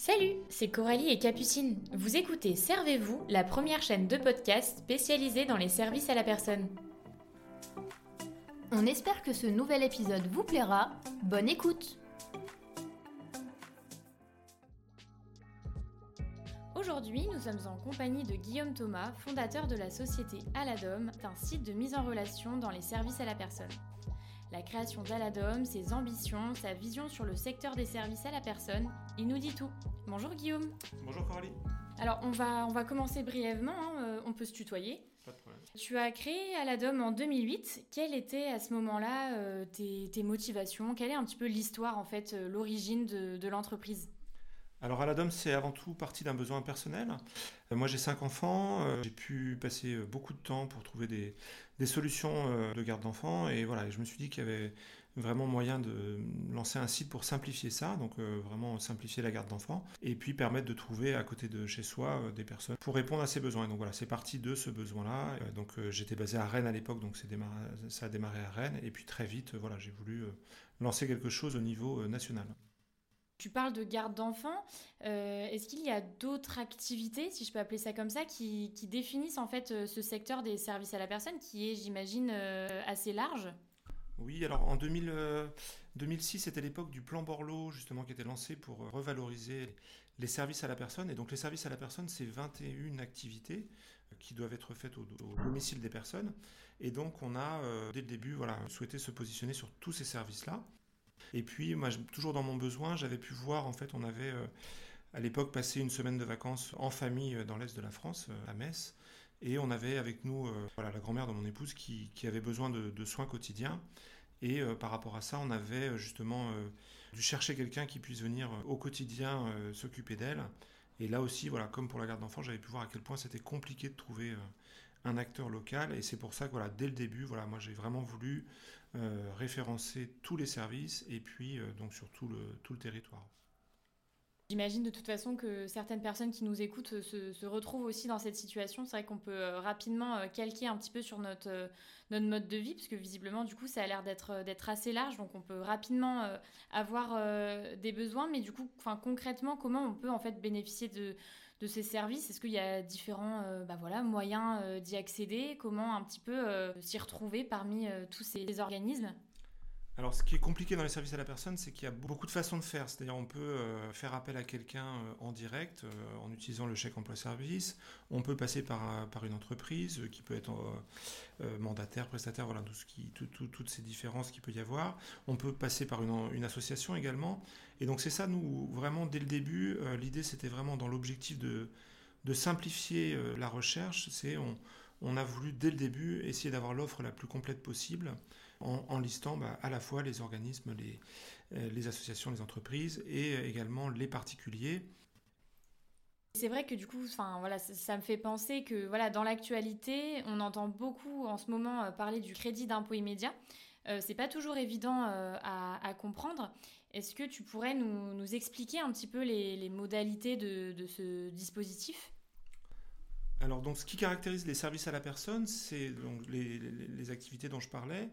Salut, c'est Coralie et Capucine. Vous écoutez Servez-vous, la première chaîne de podcast spécialisée dans les services à la personne. On espère que ce nouvel épisode vous plaira. Bonne écoute Aujourd'hui, nous sommes en compagnie de Guillaume Thomas, fondateur de la société Aladom, un site de mise en relation dans les services à la personne. La création d'Aladom, ses ambitions, sa vision sur le secteur des services à la personne, il nous dit tout. Bonjour Guillaume. Bonjour Coralie. Alors on va, on va commencer brièvement, hein, euh, on peut se tutoyer. Pas de problème. Tu as créé Aladom en 2008. Quelles étaient à ce moment-là euh, tes, tes motivations? Quelle est un petit peu l'histoire, en fait, euh, l'origine de, de l'entreprise? Alors Aladom, c'est avant tout parti d'un besoin personnel. Euh, moi j'ai cinq enfants, euh, j'ai pu passer euh, beaucoup de temps pour trouver des, solutions de garde d'enfants et voilà, je me suis dit qu'il y avait vraiment moyen de lancer un site pour simplifier ça, donc vraiment simplifier la garde d'enfants et puis permettre de trouver à côté de chez soi des personnes pour répondre à ces besoins. Et donc voilà, c'est parti de ce besoin-là. Donc j'étais basé à Rennes à l'époque, donc ça a démarré à Rennes et puis très vite, voilà, j'ai voulu lancer quelque chose au niveau national. Tu parles de garde d'enfants. Euh, Est-ce qu'il y a d'autres activités, si je peux appeler ça comme ça, qui, définissent en fait euh, ce secteur des services à la personne, qui est, j'imagine, euh, assez large? Oui, alors en 2000, euh, 2006, c'était l'époque du plan Borloo, justement, qui était lancé pour revaloriser les services à la personne. Et donc les services à la personne, c'est 21 activités qui doivent être faites au, domicile des personnes. Et donc on a, dès le début, voilà, souhaité se positionner sur tous ces services-là. Et puis, toujours dans mon besoin, j'avais pu voir, en fait, on avait euh, à l'époque passé une semaine de vacances en famille euh, dans l'est de la France, euh, à Metz. Et on avait avec nous la grand-mère de mon épouse qui, avait besoin de, soins quotidiens. Et par rapport à ça, on avait justement dû chercher quelqu'un qui puisse venir au quotidien s'occuper d'elle. Et là aussi, voilà, comme pour la garde d'enfants, j'avais pu voir à quel point c'était compliqué de trouver un acteur local. Et c'est pour ça que voilà, dès le début, voilà, moi j'ai vraiment voulu euh, référencer tous les services et puis euh, donc sur tout le, tout le territoire. J'imagine de toute façon que certaines personnes qui nous écoutent euh, se, retrouvent aussi dans cette situation. C'est vrai qu'on peut rapidement calquer un petit peu sur notre, notre mode de vie, parce que visiblement, du coup, ça a l'air d'être d'être assez large. Donc, on peut rapidement avoir des besoins. Mais du coup, enfin, concrètement, comment on peut en fait bénéficier de, de ces services? Est-ce qu'il y a différents euh, bah, voilà, moyens euh, d'y accéder? Comment un petit peu euh, s'y retrouver parmi tous ces organismes? Alors, ce qui est compliqué dans les services à la personne, c'est qu'il y a beaucoup de façons de faire. C'est-à-dire, on peut euh, faire appel à quelqu'un euh, en direct euh, en utilisant le chèque emploi-service. On peut passer par, un- par une entreprise qui peut être mandataire, prestataire, voilà, tout ce toutes ces différences qu'il peut y avoir. On peut passer par une, association également. Et donc, c'est ça, nous, vraiment, dès le début, l'idée, c'était vraiment dans l'objectif de, simplifier la recherche. C'est on a voulu, dès le début, essayer d'avoir l'offre la plus complète possible en, listant bah, à la fois les organismes, les, euh, associations, les entreprises et euh, également les particuliers. C'est vrai que du coup, enfin voilà, ça, me fait penser que voilà, dans l'actualité, on entend beaucoup en ce moment euh, parler du crédit d'impôt immédiat. Euh, c'est pas toujours évident à, comprendre. Est-ce que tu pourrais nous, expliquer un petit peu les, modalités de ce dispositif? Alors donc ce qui caractérise les services à la personne, c'est donc les, activités dont je parlais.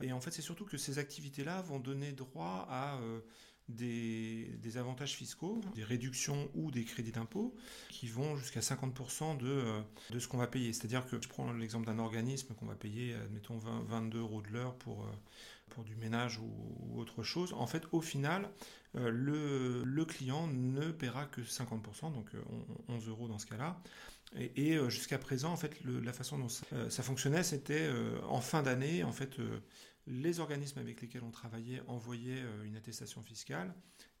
Et en fait c'est surtout que ces activités-là vont donner droit à euh, des, avantages fiscaux, des réductions ou des crédits d'impôt qui vont jusqu'à 50% de, euh, de ce qu'on va payer. C'est-à-dire que je prends l'exemple d'un organisme qu'on va payer, admettons 20, 22 euros de l'heure pour, euh, pour du ménage ou, autre chose. En fait au final, le, le client ne paiera que 50%, donc euh, on- 11 euros dans ce cas-là. Et, euh, jusqu'à présent, en fait, la façon dont ça, euh, fonctionnait, c'était euh, en fin d'année, en fait, les organismes avec lesquels on travaillait envoyaient une attestation fiscale,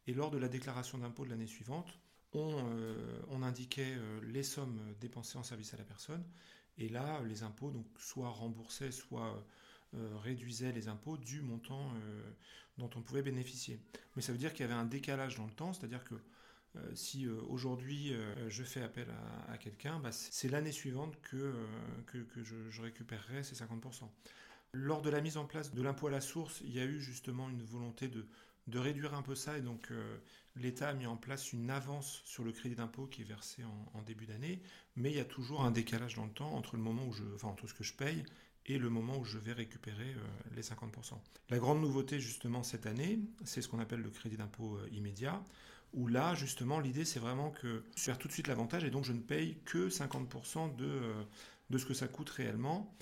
et lors de la déclaration d'impôt de l'année suivante, on, indiquait les sommes dépensées en service à la personne, et là, les impôts, donc, soit remboursaient, soit réduisaient les impôts du montant dont on pouvait bénéficier. Mais ça veut dire qu'il y avait un décalage dans le temps, c'est-à-dire que euh, si euh, aujourd'hui euh, je fais appel à, quelqu'un, bah, c'est l'année suivante que, je, je récupérerai ces 50%. Lors de la mise en place de l'impôt à la source, il y a eu justement une volonté de, réduire un peu ça et donc l'État a mis en place une avance sur le crédit d'impôt qui est versé en, en début d'année, mais il y a toujours un décalage dans le temps entre le moment où je, enfin entre ce que je paye et le moment où je vais récupérer les 50%. La grande nouveauté justement cette année, c'est ce qu'on appelle le crédit d'impôt immédiat, où là, justement, l'idée, c'est vraiment que je perds tout de suite l'avantage et donc je ne paye que 50% de, euh, de ce que ça coûte réellement.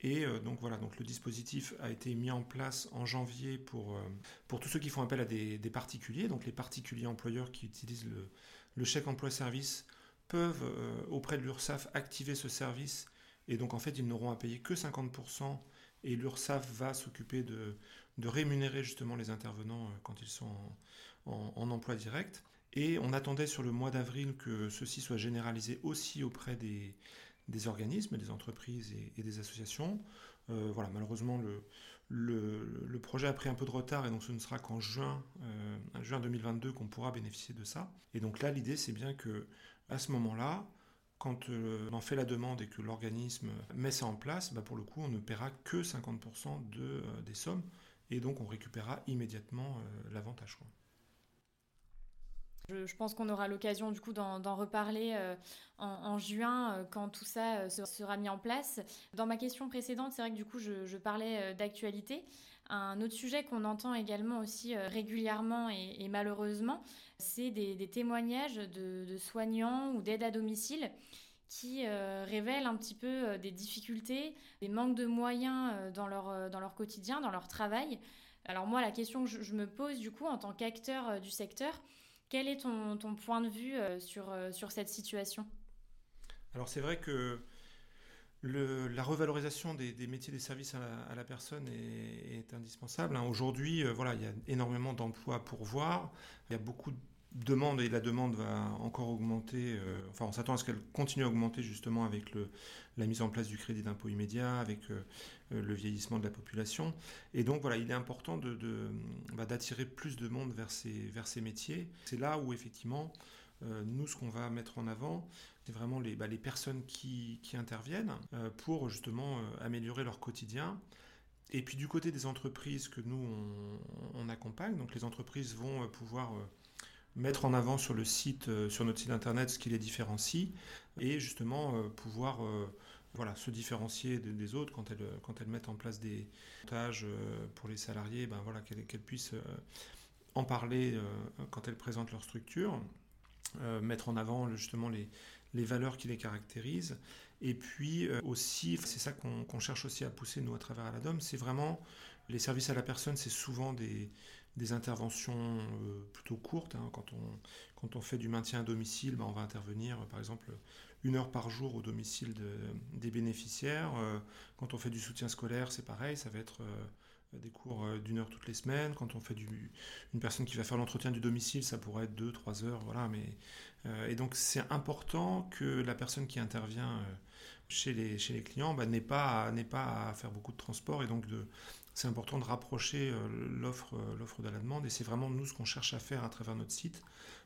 Et euh, donc voilà, donc le dispositif a été mis en place en janvier pour, euh, pour tous ceux qui font appel à des, particuliers. Donc les particuliers employeurs qui utilisent le, le chèque emploi-service peuvent, auprès de l'URSSAF, activer ce service. Et donc en fait, ils n'auront à payer que 50% et l'URSSAF va s'occuper de, de, rémunérer justement les intervenants quand ils sont en, emploi direct. Et on attendait sur le mois d'avril que ceci soit généralisé aussi auprès des, organismes, des entreprises et, des associations. Euh, voilà, malheureusement, le, projet a pris un peu de retard et donc ce ne sera qu'en juin, euh, juin 2022 qu'on pourra bénéficier de ça. Et donc là, l'idée, c'est bien que à ce moment-là, quand euh, on fait la demande et que l'organisme met ça en place, bah pour le coup, on ne paiera que 50% de, des sommes et donc on récupérera immédiatement l'avantage. Je, pense qu'on aura l'occasion du coup d'en reparler euh, en, juin euh, quand tout ça euh, sera mis en place. Dans ma question précédente, c'est vrai que du coup je, parlais d'actualité. Un autre sujet qu'on entend également aussi régulièrement et, malheureusement, c'est des, témoignages de, soignants ou d'aides à domicile qui révèlent un petit peu des difficultés, des manques de moyens dans, leur, dans leur quotidien, dans leur travail. Alors moi, la question que je me pose du coup en tant qu'acteur du secteur, quel est ton, point de vue euh, sur, euh, sur cette situation? Alors c'est vrai que la revalorisation des, métiers des services à la, personne est, indispensable. Hein. Aujourd'hui, euh, voilà, il y a énormément d'emplois pour voir. Il y a beaucoup de demandes et la demande va encore augmenter. enfin, on s'attend à ce qu'elle continue à augmenter justement avec le, la mise en place du crédit d'impôt immédiat, avec euh, le vieillissement de la population. Et donc voilà, il est important de, bah, d'attirer plus de monde vers ces, vers ces métiers. C'est là où effectivement, euh, nous, ce qu'on va mettre en avant, c'est vraiment les, bah, les personnes qui, qui interviennent euh, pour justement améliorer leur quotidien. Et puis du côté des entreprises que nous, on, accompagne, donc les entreprises vont pouvoir mettre en avant sur le site, sur notre site internet ce qui les différencie et justement pouvoir voilà, se différencier des, autres quand elles, quand elles mettent en place des montages euh, pour les salariés, ben voilà, qu'elles puissent euh, en parler euh, quand elles présentent leur structure, mettre en avant justement les, les valeurs qui les caractérisent. Et puis aussi, c'est ça qu'on cherche aussi à pousser nous à travers Aladom, c'est vraiment les services à la personne, c'est souvent des, des interventions plutôt courtes. Hein. Quand, on, quand on fait du maintien à domicile, ben on va intervenir par exemple une heure par jour au domicile des bénéficiaires. Euh, quand on fait du soutien scolaire, c'est pareil, ça va être euh, des cours euh, d'une heure toutes les semaines. Quand on fait une personne qui va faire l'entretien du domicile, ça pourrait être deux, trois heures, voilà. Mais et donc c'est important que la personne qui intervient chez les, chez les clients bah, n'ait pas n'est pas à faire beaucoup de transport et donc de c'est important de rapprocher l'offre l'offre de la demande et c'est vraiment nous ce qu'on cherche à faire à travers notre site.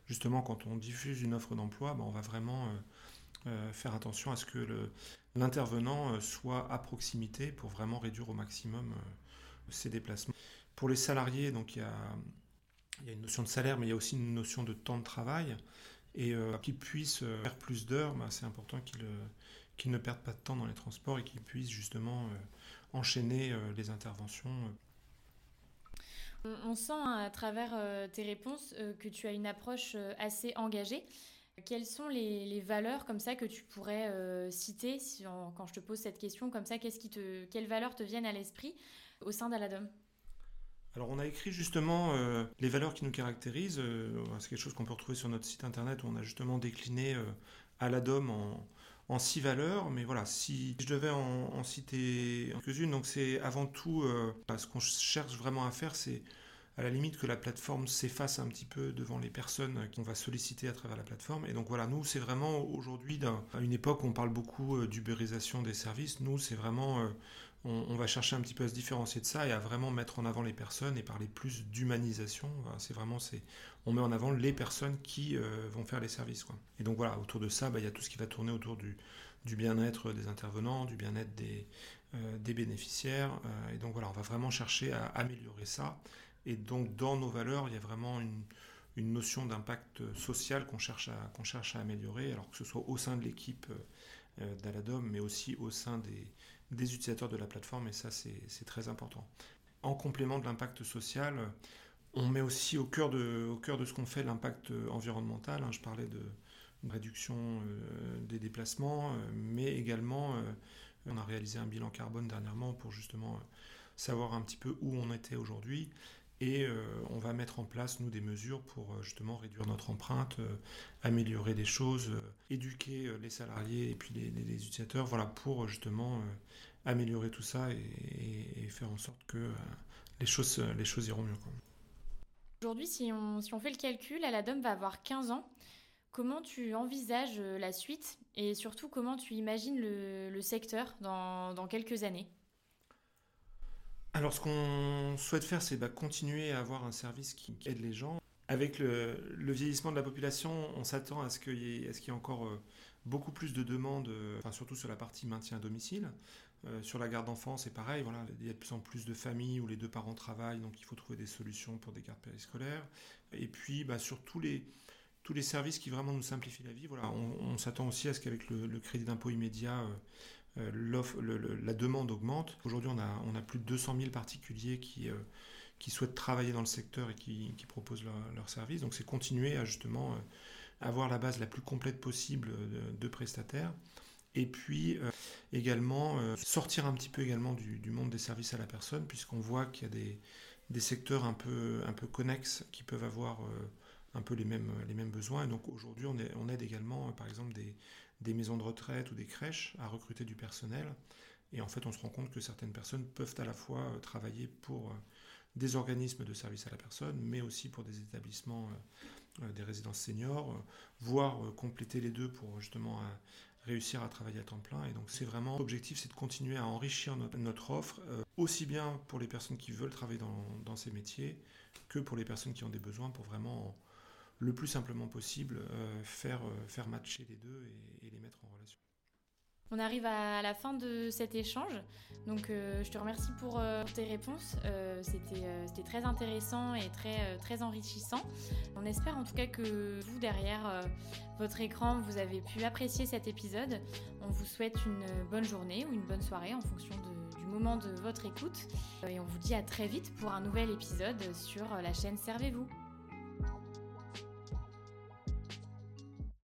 Justement, quand on diffuse une offre d'emploi, bah, on va vraiment euh, faire attention à ce que l'intervenant euh, soit à proximité pour vraiment réduire au maximum euh, ses déplacements. Pour les salariés, donc il y a, une notion de salaire, mais il y a aussi une notion de temps de travail. Et qu'ils puissent faire plus d'heures, bah, c'est important qu'ils ne perdent pas de temps dans les transports et qu'ils puissent justement enchaîner les interventions. On, sent à travers tes réponses que tu as une approche assez engagée. Quelles sont les, valeurs comme ça que tu pourrais euh, citer si quand je te pose cette question comme ça? Qu'est-ce qui te, quelles valeurs te viennent à l'esprit au sein d'Aladom? Alors on a écrit justement euh, les valeurs qui nous caractérisent. Euh, c'est quelque chose qu'on peut retrouver sur notre site internet où on a justement décliné Aladom en, en, six valeurs. Mais voilà, si je devais en, en citer quelques-unes, donc c'est avant tout ce qu'on cherche vraiment à faire, c'est à la limite que la plateforme s'efface un petit peu devant les personnes qu'on va solliciter à travers la plateforme. Et donc voilà, nous, c'est vraiment aujourd'hui, à une époque où on parle beaucoup euh, d'ubérisation des services, nous, c'est vraiment, euh, on, va chercher un petit peu à se différencier de ça et à vraiment mettre en avant les personnes et parler plus d'humanisation. c'est vraiment, c'est, on met en avant les personnes qui euh, vont faire les services. Et donc voilà, autour de ça, bah, il y a tout ce qui va tourner autour du, bien-être des intervenants, du bien-être des, des bénéficiaires. et donc voilà, on va vraiment chercher à améliorer ça et donc, dans nos valeurs, il y a vraiment une, notion d'impact social qu'on cherche, à, améliorer, alors que ce soit au sein de l'équipe euh, d'Aladom, mais aussi au sein des, utilisateurs de la plateforme, et ça, c'est, très important. En complément de l'impact social, On met aussi au cœur de, au cœur de ce qu'on fait l'impact environnemental. Hein. Je parlais de réduction des déplacements, mais également on a réalisé un bilan carbone dernièrement pour justement savoir un petit peu où on était aujourd'hui et euh, on va mettre en place, nous, des mesures pour euh, justement réduire notre empreinte, euh, améliorer les choses, éduquer les salariés et puis les, utilisateurs, voilà, pour justement améliorer tout ça et, faire en sorte que les, choses, les choses iront mieux. Aujourd'hui, si on, si on fait le calcul, Aladom va avoir 15 ans. Comment tu envisages la suite? Et surtout comment tu imagines le, le secteur dans, dans quelques années? Alors, ce qu'on souhaite faire, c'est bah, continuer à avoir un service qui aide les gens. Avec le, vieillissement de la population, on s'attend à ce qu'il y, ait encore euh, beaucoup plus de demandes, euh, surtout sur la partie maintien à domicile. Euh, sur la garde d'enfants, c'est pareil. Voilà, il y a de plus en plus de familles où les deux parents travaillent, donc il faut trouver des solutions pour des gardes périscolaires. Et puis, bah, sur tous les, services qui vraiment nous simplifient la vie, voilà, on, s'attend aussi à ce qu'avec le, crédit d'impôt immédiat, la demande augmente. Aujourd'hui, on a, plus de 200 000 particuliers qui, euh, qui souhaitent travailler dans le secteur et qui, proposent leur, leur service. Donc, c'est continuer à justement euh, avoir la base la plus complète possible de, prestataires. Et puis également sortir un petit peu également du, monde des services à la personne, puisqu'on voit qu'il y a des, secteurs un peu, connexes qui peuvent avoir un peu les mêmes, besoins. Et donc aujourd'hui, on aide également, par exemple, des, des maisons de retraite ou des crèches à recruter du personnel. Et en fait, on se rend compte que certaines personnes peuvent à la fois euh, travailler pour euh, des organismes de service à la personne, mais aussi pour des établissements, euh, des résidences seniors, voire compléter les deux pour justement réussir à travailler à temps plein. Et donc c'est vraiment l'objectif, c'est de continuer à enrichir notre, offre, aussi bien pour les personnes qui veulent travailler dans, dans, ces métiers que pour les personnes qui ont des besoins pour vraiment le plus simplement possible, euh, faire, euh, faire matcher les deux et, les mettre en relation. On arrive à la fin de cet échange, donc euh, je te remercie pour tes réponses. C'était très intéressant et très, très enrichissant. On espère en tout cas que vous, derrière votre écran, vous avez pu apprécier cet épisode. On vous souhaite une bonne journée ou une bonne soirée en fonction du moment de votre écoute. Et on vous dit à très vite pour un nouvel épisode sur la chaîne Servez-vous.